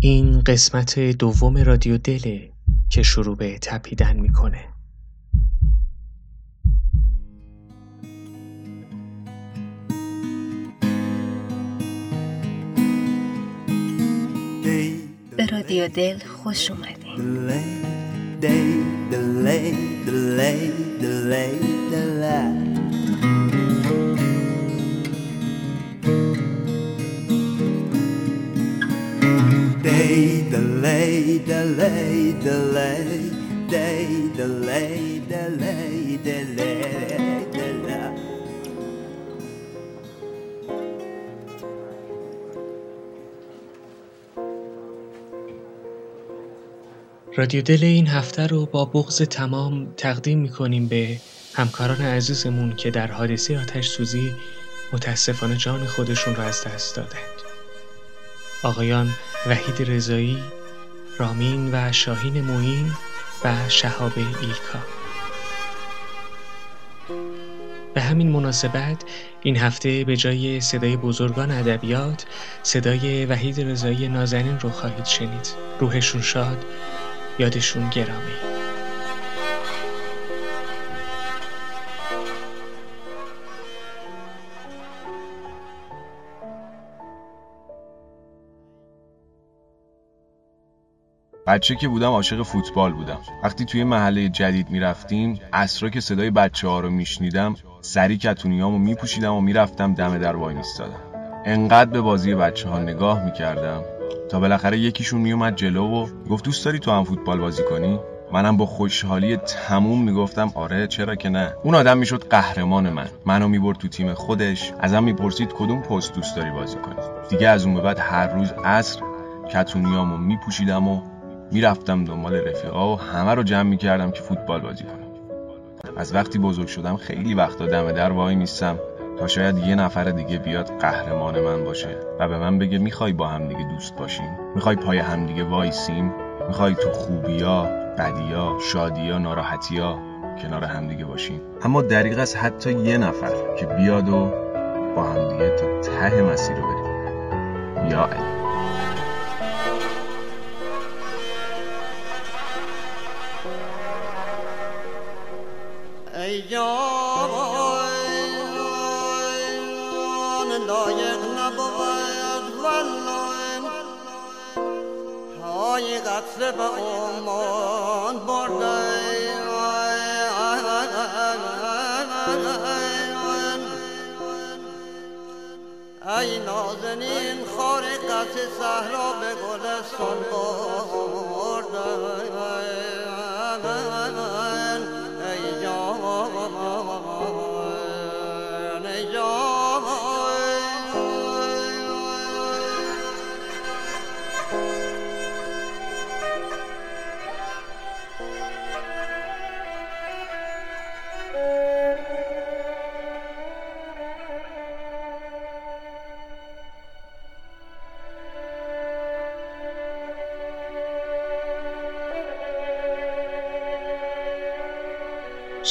این قسمت دوم رادیو دله که شروع به تپیدن می‌کنه. به رادیو دل خوش اومدید رادیو دل این هفته رو با بغض تمام تقدیم می‌کنیم به همکاران عزیزمون که در حادثه آتش سوزی متاسفانه جان خودشون را از دست دادند. آقایان وحید رضایی، رامین و شاهین موین و شهاب ایلکا به همین مناسبت این هفته به جای صدای بزرگان ادبیات صدای وحید رضایی نازنین رو خواهید شنید. روحشون شاد یادشون گرامی. بچه که بودم عاشق فوتبال بودم. وقتی توی محله جدید می‌رفتیم اصرا که صدای بچه ها رو میشنیدم سری کتونیامو میپوشیدم و می‌رفتم دم در وای میستادم انقدر به بازی بچه ها نگاه می‌کردم تا بالاخره یکیشون میومد جلو و گفت دوست داری تو هم فوتبال بازی کنی؟ منم با خوشحالی تموم می‌گفتم آره چرا که نه؟ اون آدم می‌شد قهرمان من. منو می‌برد تو تیم خودش. ازم می‌پرسید کدوم پست دوست داری بازی کنی؟ دیگه از اون به بعد هر روز عصر کتونیامو میپوشیدم و می‌رفتم دنبال رفیقا و همه رو جمع می‌کردم که فوتبال بازی کنم. از وقتی بزرگ شدم خیلی وقتا دم در وای میستم تا شاید یه نفر دیگه بیاد قهرمان من باشه و به من بگه می‌خوای با هم دیگه دوست باشیم می‌خوای پای هم دیگه وایسیم می‌خوای تو خوبیا بدیا شادیا ناراحتیا کنار هم دیگه باشیم. اما دریغ از حتی یه نفر که بیاد و با هم دیگه تا ته مسیر رو بریم. یا لایق نبود والله های قطره به عمان برده ای نازنین خارقت صحرا به گلستان برده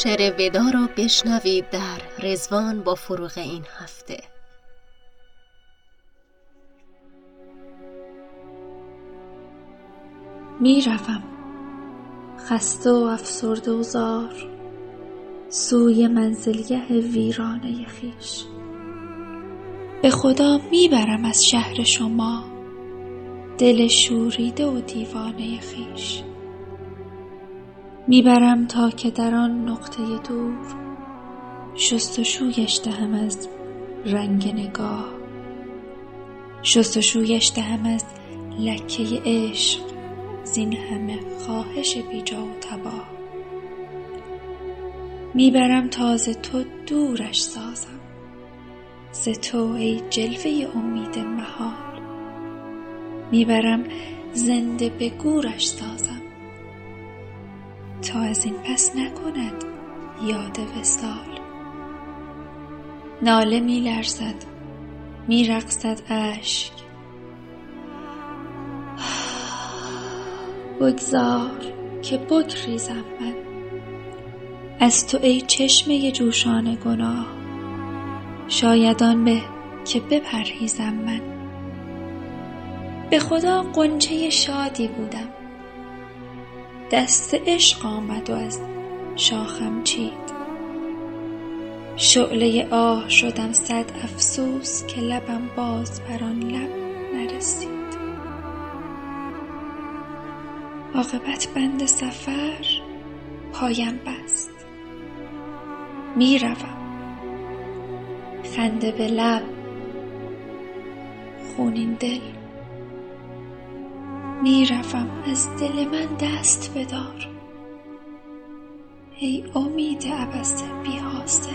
شعر ودا رو بشنوید در رزوان با فروغ این هفته. می روم. خسته و افسرده و زار. سوی منزلگه ویرانه خیش. به خدا می‌برم از شهر شما. دل شوریده و دیوانه خیش. می‌برم تا که در آن نقطه دور شستشویش دهم از رنگ نگاه. شستشویش دهم از لکه عشق زین همه خواهش بیجا و تباه. می‌برم تا ز تو دورش سازم ز تو ای جلوه امید محال. می‌برم زنده به گورش سازم از این پس نکند یاد وسال ناله می لرزد می رقصد عشق بگذار که بگریزم من. از تو ای چشمه جوشان گناه. شاید آن به که بپرهیزم من. به خدا قنچه شادی بودم. دست عشق آمد و از شاخم چید. شعله آه شدم صد افسوس که لبم باز بر آن لب نرسید. عاقبت بند سفر پایم بست. می‌روم خنده به لب. خونین دل. میرفم. از دل من دست بدار. ای امید عبست بی حاصل.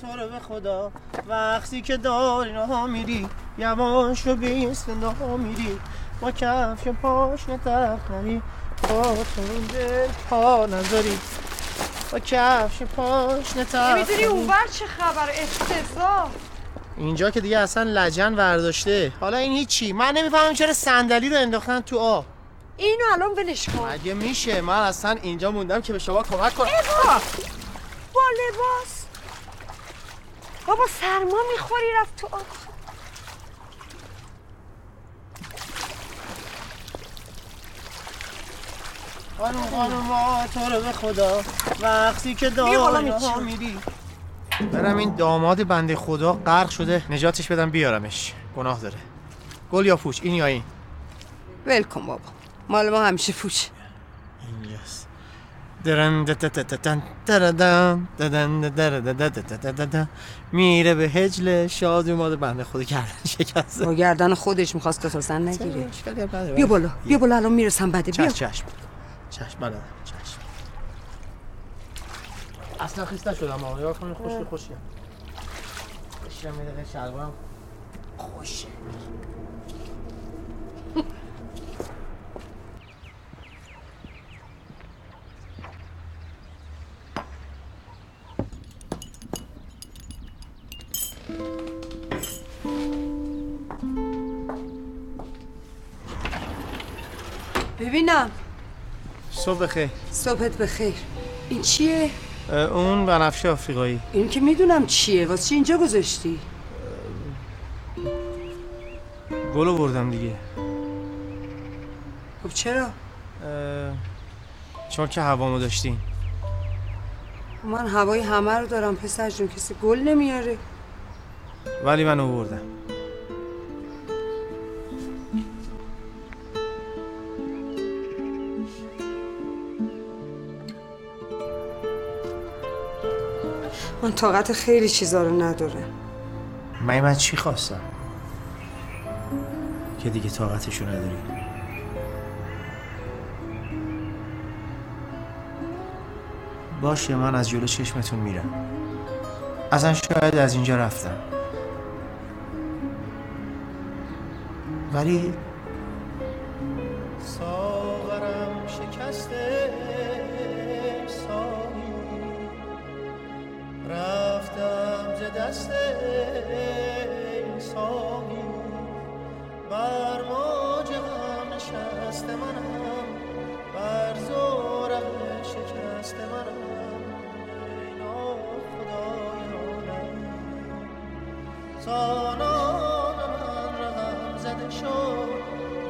تو رو به خدا. وقتی که داری نامیری، میری یواش شو بیست نامیری. با کفش پاش نتف نری رو دل پا نذاری. با کفش و پاش نتف اون بر چه خبر؟ افتضاح. اینجا که دیگه اصلا لجن ورداشته. حالا این هیچی. من نمی‌فهمم چرا صندلی رو انداختن تو آ اینو الان ولش کن. اگه میشه؟ من اصلا اینجا موندم که به شما کمک کنم. با لباس. بابا سرما می‌خوری رفت تو آب. خانوم خانوم تو رو به خدا. وقتی که دارم میری برم این داماد بنده خدا غرق شده نجاتش بدم بیارمش. گناه داره. گل یا فوش این یا این؟ ول بابا. مال ما همیشه فوش. اینجاست میره به هجل شاد اومده بنده خود گردن شکسته با گردن خودش می‌خواست تو سن نگیره. بیا بالا بیا بالا الان می‌رسم بده بیا. چشم. چشم چشم بله چشم. اصلا خیست نشدم آقا یا کنی خوشی خوشی بشیرم یه دقیقه شلوارم. خوشه ببینم. صبح بخیر. صبحت بخیر. این چیه؟ اون بنفشه آفریقایی. این که می‌دونم چیه. واسه چی اینجا گذاشتی؟ گل بردم دیگه. خب چرا؟ چون که هوامو داشتین من هوای همه رو دارم پسر جون کسی گل نمیاره. ولی من آوردم من طاقت خیلی چیزا رو ندارم من من چی خواستم؟ که دیگه طاقتشو نداری. باشه من از جلو چشمتون میرم. اصلا شاید از اینجا رفتم. ولی دست بر موج غم منم بر زورق شکست منم. ای ناخدای عالم. سانان من رقم زده شد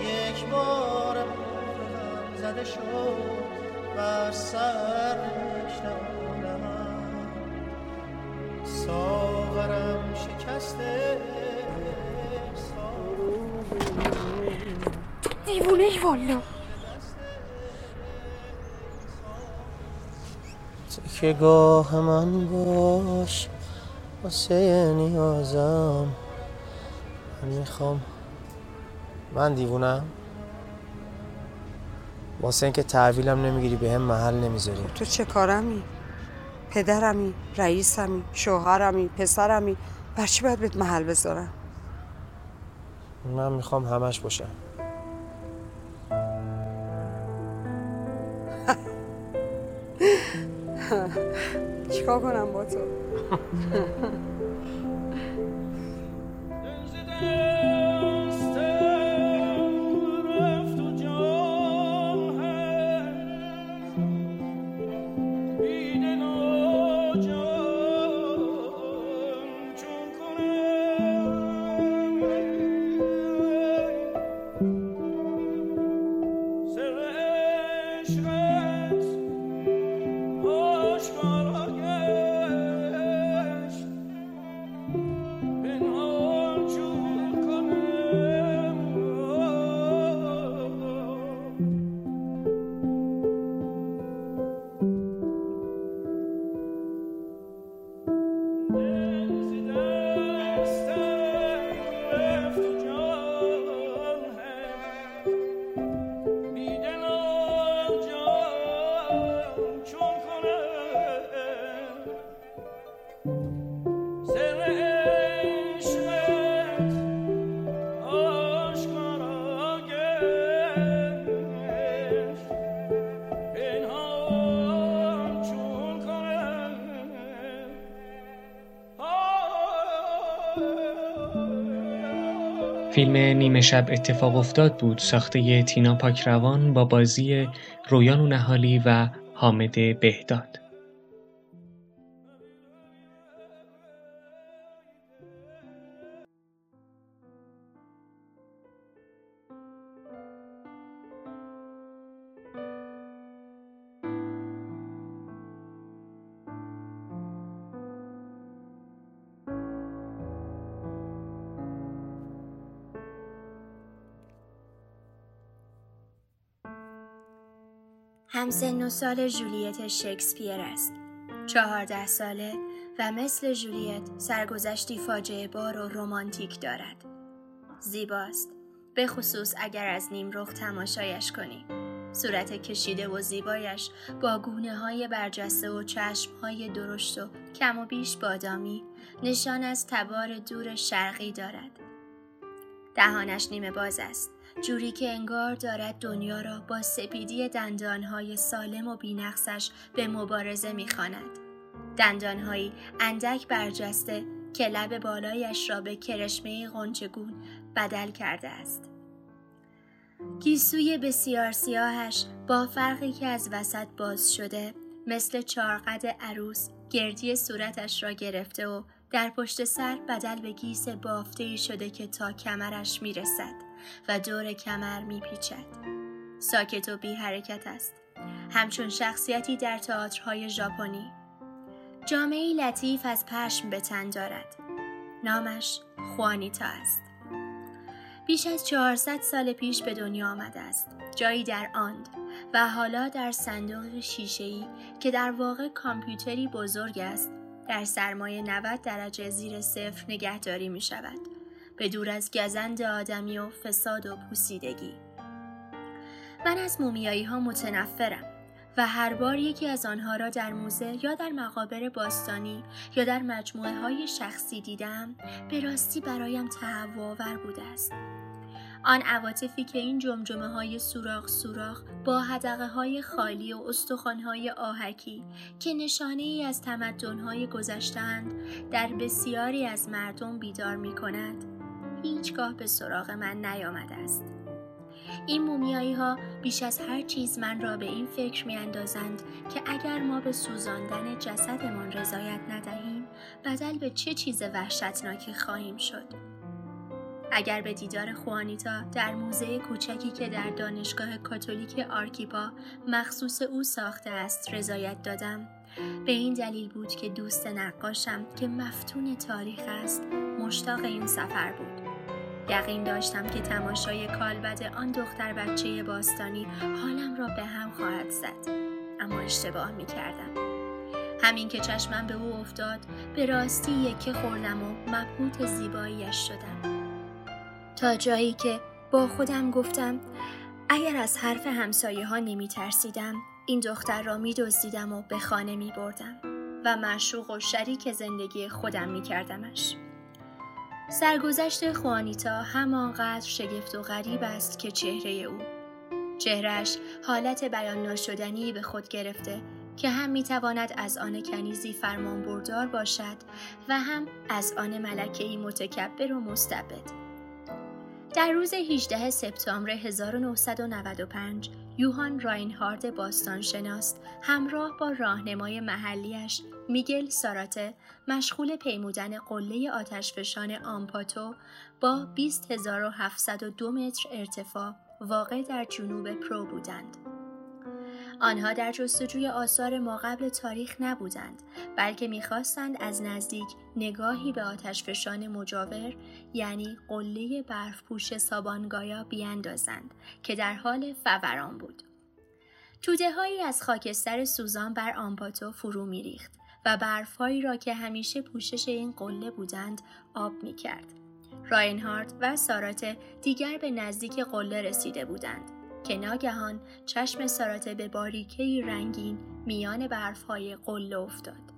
یک بار رقم زده شد. بر سر دیوونه ای والا. که گاه من باش واسه نیازم. من می‌خوام من دیوونم. واسه اینکه تحویلم نمی‌گیری به هم محل نمی‌ذاری. تو چه کارمی؟ پدرمی رئیسمی شوهرمی پسرمی؟ بر چی باید بهت محل بذارم من می‌خوام همش باشم چیکار کنم با تو؟ Krishna. فیلم نیمه شب اتفاق افتاد بود ساخته تینا پاکروان با بازی رویان و نهالی و حامد بهداد. همسن و سال جولیت شکسپیر است. چهارده ساله و مثل جولیت سرگذشتی فاجعه بار و رومانتیک دارد. زیباست. به خصوص اگر از نیم رخ تماشایش کنی. صورت کشیده و زیبایش با گونه های برجسته و چشم های درشت و کم و بیش بادامی نشان از تبار دور شرقی دارد. دهانش نیمه باز است. جوری که انگار دارد دنیا را با سپیدی دندانهای سالم و بینقصش به مبارزه می‌خواند. دندانهایی اندک برجسته که لب بالایش را به کرشمه غنچگون بدل کرده است. گیسوی بسیار سیاهش با فرقی که از وسط باز شده مثل چارقد عروس گردی صورتش را گرفته و در پشت سر بدل به گیس بافته شده که تا کمرش می‌رسد. و دور کمر میپیچد. ساکت و بی حرکت است. همچون شخصیتی در تئاترهای ژاپنی. جامعی لطیف از پشم به تن دارد. نامش خوانیتا است. بیش از 400 سال پیش به دنیا آمده است. جایی در آند و حالا در صندوق شیشه‌ای که در واقع کامپیوتری بزرگ است در سرمایه 90 درجه زیر صفر نگهداری می شود. به دور از گزند آدمی و فساد و پوسیدگی. من از مومیایی ها متنفرم و هر بار یکی از آنها را در موزه یا در مقابر باستانی یا در مجموعه های شخصی دیدم به راستی برایم تهوآور بوده است. آن عواطفی که این جمجمه های سوراخ سوراخ با حدقه های خالی و استخوان های آهکی که نشانه ای از تمدن های گذشتند در بسیاری از مردم بیدار می کند هیچگاه به سراغ من نیامده است. این مومیایی ها بیش از هر چیز من را به این فکر می اندازند که اگر ما به سوزاندن جسدمان رضایت ندهیم بدل به چه چیز وحشتناکی خواهیم شد. اگر به دیدار خوانیتا در موزه کوچکی که در دانشگاه کاتولیک آرکیپا مخصوص او ساخته است رضایت دادم به این دلیل بود که دوست نقاشم که مفتون تاریخ است مشتاق این سفر بود یقین داشتم که تماشای کالبد آن دختر بچه باستانی حالم را به هم خواهد زد. اما اشتباه می کردم همین که چشمم به او افتاد به راستی یکی خوردم و مبهوت زیباییش شدم. تا جایی که با خودم گفتم اگر از حرف همسایه ها نمی ترسیدم این دختر را می دزدیدم و به خانه می بردم و معشوق و شریک زندگی خودم می کردمش. سرگذشت خوانیتا همانقدر شگفت و غریب است که چهره او چهرش حالت بیان ناشدنی به خود گرفته که هم می‌تواند از آن کنیزی فرمان بردار باشد و هم از آن ملکهی متکبر و مستبد. در روز 18 سپتامبر 1995 یوهان راینهارد باستانشناس همراه با راهنمای محلیش میگل ساراته مشغول پیمودن قله آتشفشان آمپاتو با 20702 متر ارتفاع واقع در جنوب پرو بودند. آنها در جستجوی آثار ما قبل تاریخ نبودند بلکه می‌خواستند از نزدیک نگاهی به آتشفشان مجاور یعنی قله برفپوش سابانگایا بیاندازند که در حال فوران بود توده هایی از خاکستر سوزان بر آمپاتو فرو میریخت و برفهایی را که همیشه پوشش این قله بودند آب می کرد. راینهارد و سارات دیگر به نزدیک قله رسیده بودند که ناگهان چشم ساراته به باریکه رنگین میان برفهای قله افتاد.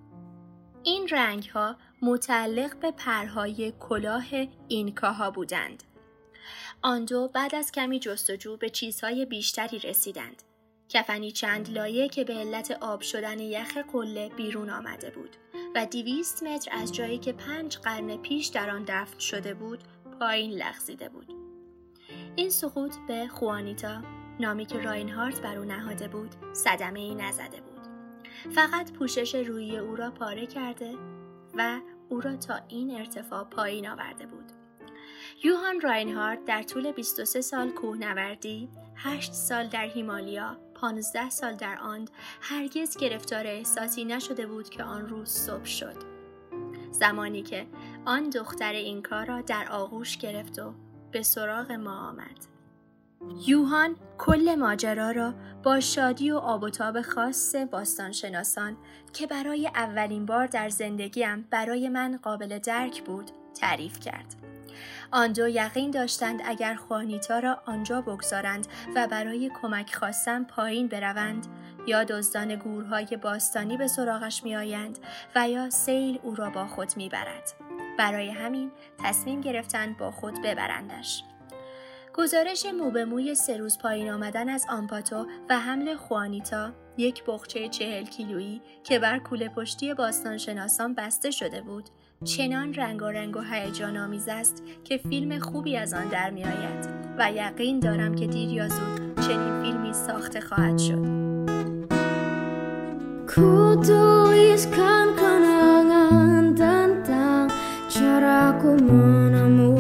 این رنگ ها متعلق به پرهای کلاه اینکاها بودند. آن دو بعد از کمی جستجو به چیزهای بیشتری رسیدند. کفنی چند لایه که به علت آب شدن یخ قله بیرون آمده بود و دیویست متر از جایی که پنج قرن پیش در آن دفن شده بود پایین لغزیده بود. این سقوط به خوانیتا نامی که راینهارت بر او نهاده بود صدمه ای نزده بود. فقط پوشش روی او را پاره کرده و او را تا این ارتفاع پایین آورده بود. یوهان راینهارد در طول 23 سال کوهنوردی، 8 سال در هیمالیا، 15 سال در آند هرگز گرفتار احساسی نشده بود که آن روز صبح شد. زمانی که آن دختر این کار را در آغوش گرفت و به سراغ ما آمد. یوهان کل ماجرا را با شادی و آب و تاب خاص باستانشناسان که برای اولین بار در زندگیم برای من قابل درک بود تعریف کرد. آن دو یقین داشتند اگر خوانیتا را آنجا بگذارند و برای کمک خواستن پایین بروند یا دزدان گورهای باستانی به سراغش میآیند و یا سیل او را با خود می‌برد برای همین تصمیم گرفتند با خود ببرندش گزارش مو به موی سه روز پایین آمدن از آمپاتو و حمل خوانیتا یک بخچه چهل کیلویی که بر کوله پشتی باستانشناسان بسته شده بود چنان رنگ و هیجان آمیز است که فیلم خوبی از آن در می آید و یقین دارم که دیر یا زود چنین فیلمی ساخته خواهد شد. سال از آن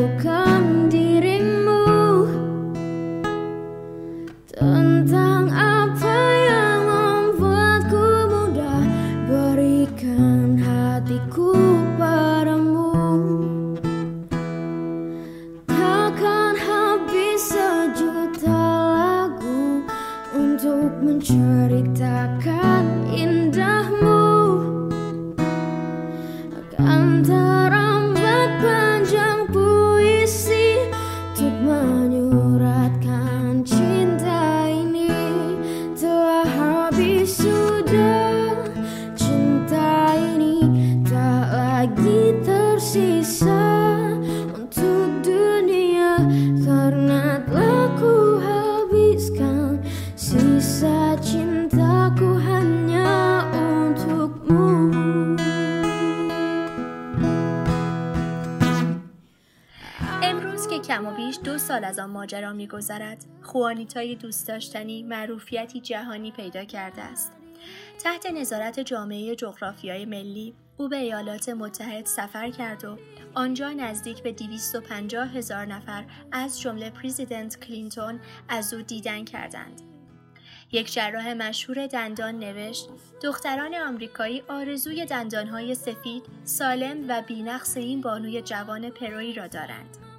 ماجرا میگذرد خوانیتای دوست داشتنی معروفیتی جهانی پیدا کرده است تحت نظارت جامعه جغرافیای ملی او به ایالات متحد سفر کرد و آنجا نزدیک به 250 هزار نفر از جمله پریزیدنت کلینتون از او دیدن کردند. یک جراح مشهور دندان نوشت دختران آمریکایی آرزوی دندانهای سفید، سالم و بینقص این بانوی جوان پروی را دارند.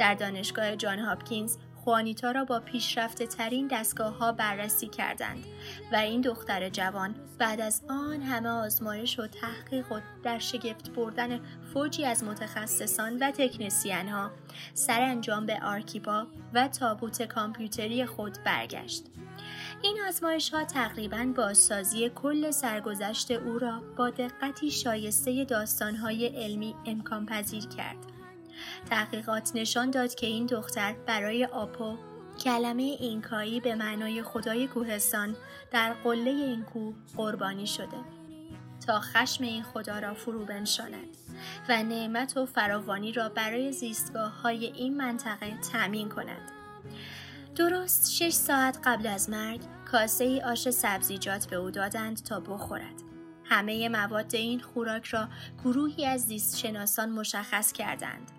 در دانشگاه جان هاپکینز خوانیتا را با پیشرفته ترین دستگاه ها بررسی کردند و این دختر جوان بعد از آن همه آزمایش و تحقیق و در شگفت بردن فوجی از متخصصان و تکنسین ها سرانجام به آرکیپا و تابوت کامپیوتری خود برگشت. این آزمایش ها تقریبا بازسازی کل سرگذشت او را با دقتی شایسته های علمی امکان پذیر کرد. تحقیقات نشان داد که این دختر برای آپو کلمه اینکایی به معنای خدای کوهستان در قله این کوه قربانی شده تا خشم این خدا را فرو بنشاند و نعمت و فراوانی را برای زیستگاه های این منطقه تأمین کند. درست شش ساعت قبل از مرگ کاسه ای آش سبزیجات به او دادند تا بخورد. همه مواد این خوراک را گروهی از زیستشناسان مشخص کردند.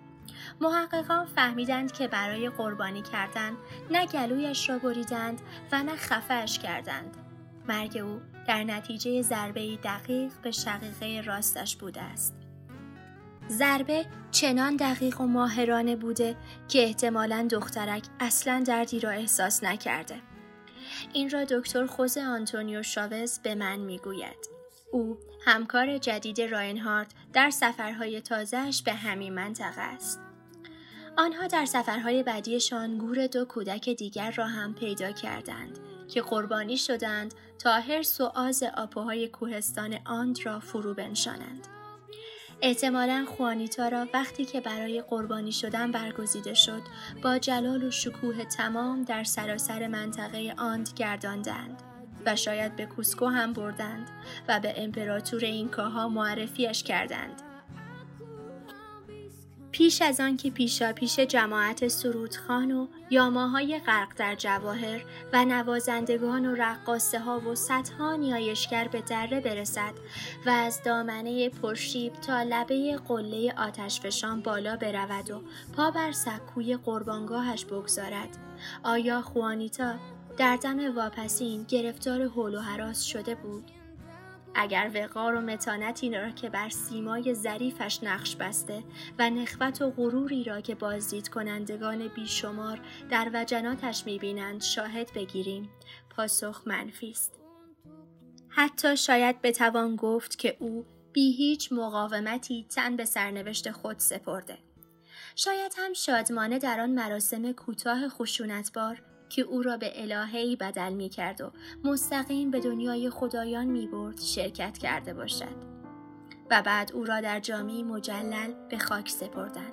محققان فهمیدند که برای قربانی کردن نه گلویش را بریدند و نه خفهش کردند. مرگ او در نتیجه ضربه دقیق به شقیقه راستش بوده است. ضربه چنان دقیق و ماهرانه بوده که احتمالا دخترک اصلا دردی را احساس نکرده. این را دکتر خوز آنتونیو شاوز به من می‌گوید. او همکار جدید راینهارد در سفرهای تازهش به همین منطقه است. آنها در سفرهای بعدیشان گور دو کودک دیگر را هم پیدا کردند که قربانی شدند تا حرس و آز آپوهای کوهستان آند را فرو بنشانند. احتمالا خوانیتا را وقتی که برای قربانی شدن برگزیده شد با جلال و شکوه تمام در سراسر منطقه آند گرداندند و شاید به کوسکو هم بردند و به امپراتور اینکاها معرفیش کردند پیش از آن که پیشا پیش جماعت سرودخان و یاماهای غرق در جواهر و نوازندگان و رقاصه ها و صدها نیایشگر به دره برسد و از دامنه پرشیب تا لبه قله آتشفشان بالا برود و پا بر سکوی قربانگاهش بگذارد. آیا خوانیتا در دم واپسین گرفتار حول و حراس شده بود؟ اگر وقار و متانتی را که بر سیمای ظریفش نقش بسته و نخوت و غروری را که بازدید کنندگان بیشمار در وجناتش می‌بینند شاهد بگیریم. پاسخ منفی است. حتی شاید بتوان گفت که او بی هیچ مقاومتی تن به سرنوشت خود سپرده. شاید هم شادمانه در آن مراسم کوتاه خشونتبار که او را به الههی بدل می کرد و مستقیم به دنیای خدایان می برد شرکت کرده باشد. و بعد او را در جامی مجلل به خاک سپردند.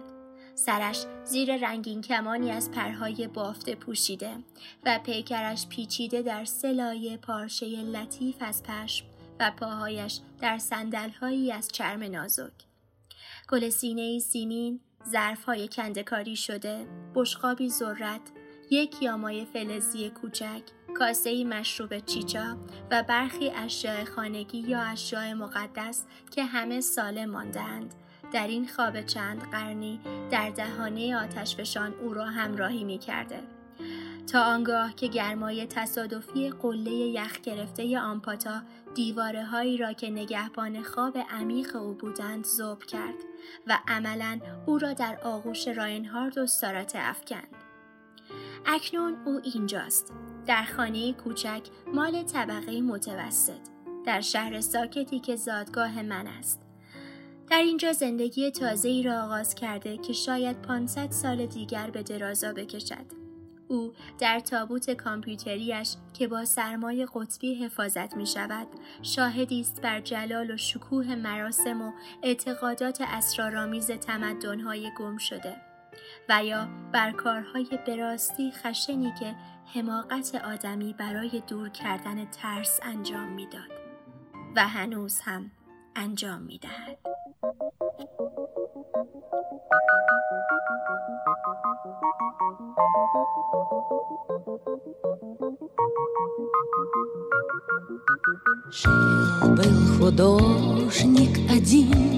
سرش زیر رنگین کمانی از پرهای بافته پوشیده و پیکرش پیچیده در سلای پارچه لطیف از پشم و پاهایش در سندلهایی از چرم نازک. گل سینه سیمین، ظرفهای کندکاری شده، بشقابی ذرت یک یامای فلزی کوچک، کاسه مشروب چیچا و برخی اشیاء خانگی یا اشیاء مقدس که همه سالم ماندهاند. در این خواب چند قرنی در دهانه آتشفشان او را همراهی می کرده. تا آنگاه که گرمای تصادفی قله یخ گرفته آمپاتا دیواره هایی را که نگهبان خواب عمیق او بودند زوب کرد و عملا او را در آغوش راینهارد و سارات افکند. اکنون او اینجاست. در خانه کوچک مال طبقه متوسط. در شهر ساکتی که زادگاه من است. در اینجا زندگی تازه ای را آغاز کرده که شاید 500 سال دیگر به درازا بکشد. او در تابوت کامپیوتریش که با سرمای قطبی حفاظت می شود شاهدی است بر جلال و شکوه مراسم و اعتقادات اسرارآمیز تمدن‌های گم شده. و یا بر کارهای براستی خشنی که حماقت آدمی برای دور کردن ترس انجام میداد و هنوز هم انجام میدهد. Жил был художник один,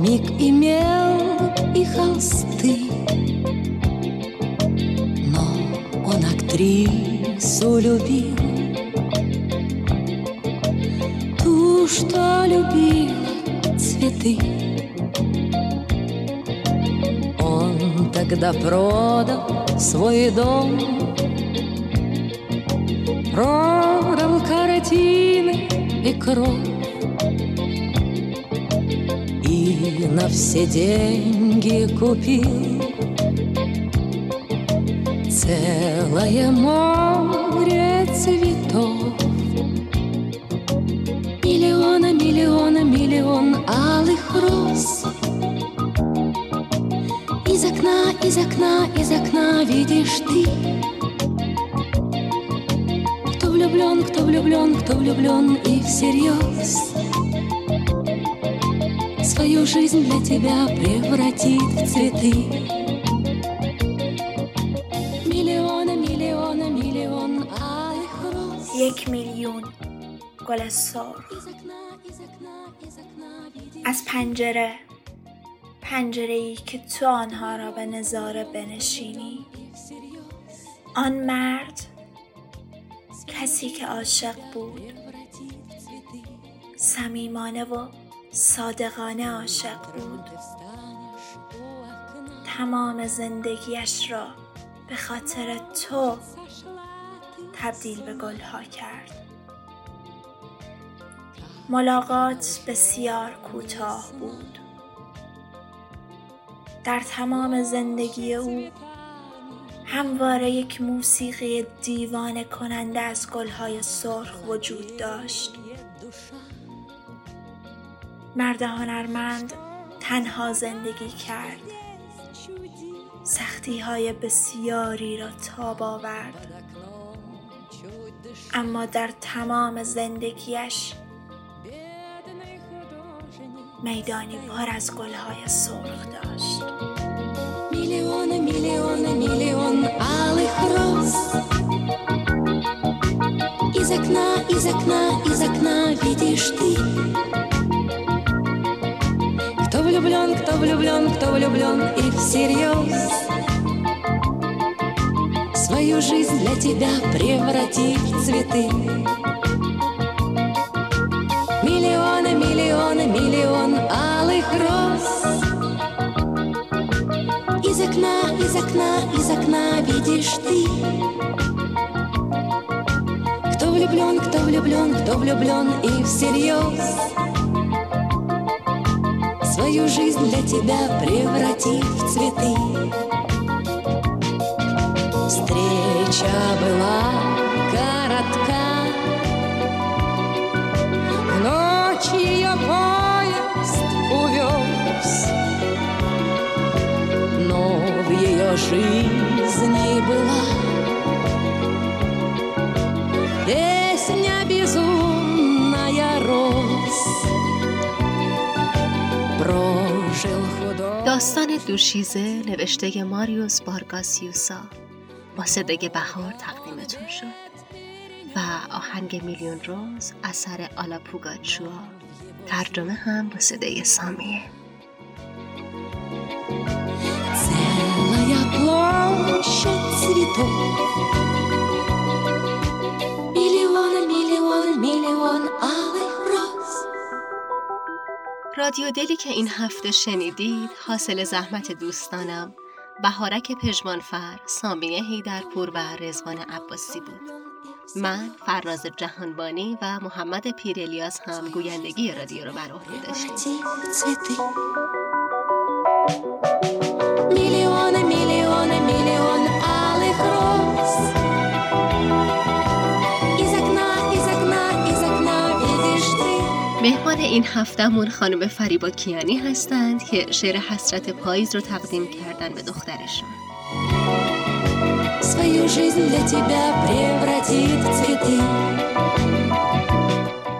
Домик имел и холсты. Но он актрису любил. Ту, что любила цветы. Он тогда продал свой дом. Продал картины и кровь на все деньги купил Целое море цветов. Миллиона, миллиона, миллион алых роз. Из окна, из окна, из окна видишь ты. Кто влюблен, кто влюблен, кто влюблен и всерьез свою жизнь для тебя превратит в цветы. Миллиона, миллиона, миллион алых роз. یک میلیون گل سرخ از پنجره پنجره ای که تو آنها را به نظاره بنشینی آن مرد کسی که عاشق بود صمیمانه و صادقانه عاشق بود. تمام زندگیش را به خاطر تو تبدیل به گلها کرد. ملاقات بسیار کوتاه بود. در تمام زندگی او همواره یک موسیقی دیوانه کننده از گلهای سرخ وجود داشت. مرد هنرمند تنها زندگی کرد سختی های بسیاری را تاب آورد اما در تمام زندگیش میدانی پر از گلهای سرخ داشت Миллионы, миллионы, миллион алых роз Из окна, из окна, из окна видишь ты кто влюблен, кто влюблен и всерьез Свою жизнь для тебя преврати в цветы. Миллионы, миллионы, миллион алых роз. Из окна, из окна, из окна видишь ты. Кто влюблен, кто влюблен, кто влюблен и всерьез Свою жизнь для тебя преврати в цветы. Встреча была коротка В ночь ее поезд увез Но в ее жизни دوشیزه نوشته ماریوس بارگاسیوسا با صدای بهار تقدیمتون شد و آهنگ میلیون روز اثر آلا پوگاچوا ترجمه هم با صدای سامیه Целая площадь цветов Миллион, миллион, миллион алых роз رادیو دلی که این هفته شنیدید حاصل زحمت دوستانم بهارک پژمانفر، سامیه هیدرپور و رزوان عباسی بود. من فراز جهانبانی و محمد پیرلیاس هم گویندگی رادیو رو بر عهده داشتیم. مهمان این هفتهمون خانم فریبا کیانی هستند که شعر حسرت پاییز رو تقدیم کردن به دخترشون. Свою жизнь для тебя превратит в цветы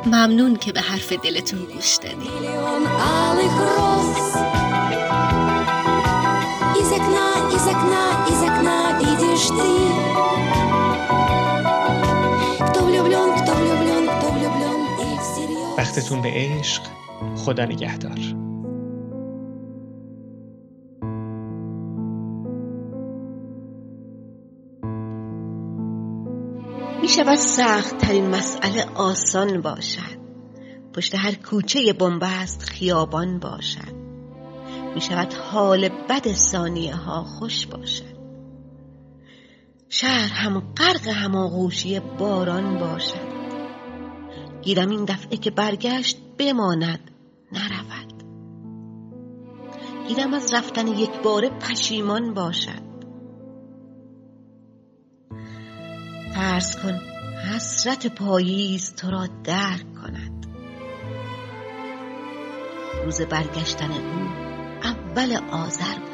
ممنون که به حرف دلتون گوش دادید. Миллион алых роз Из окна, из окна, из окна видишь ты وقتتون به عشق خدا نگهدار. می شود سخت ترین مسئله آسان باشد. پشت هر کوچه بنبست خیابان باشد. می شود حال بد ثانیه ها خوش باشد. شهر هم غرق هماغوشی باران باشد. گیرم این دفعه که برگشت بماند نرود. گیرم از رفتن یک بار پشیمان باشد. فرض کن حسرت پاییز تو را درک کند. روز برگشتن او اول آذر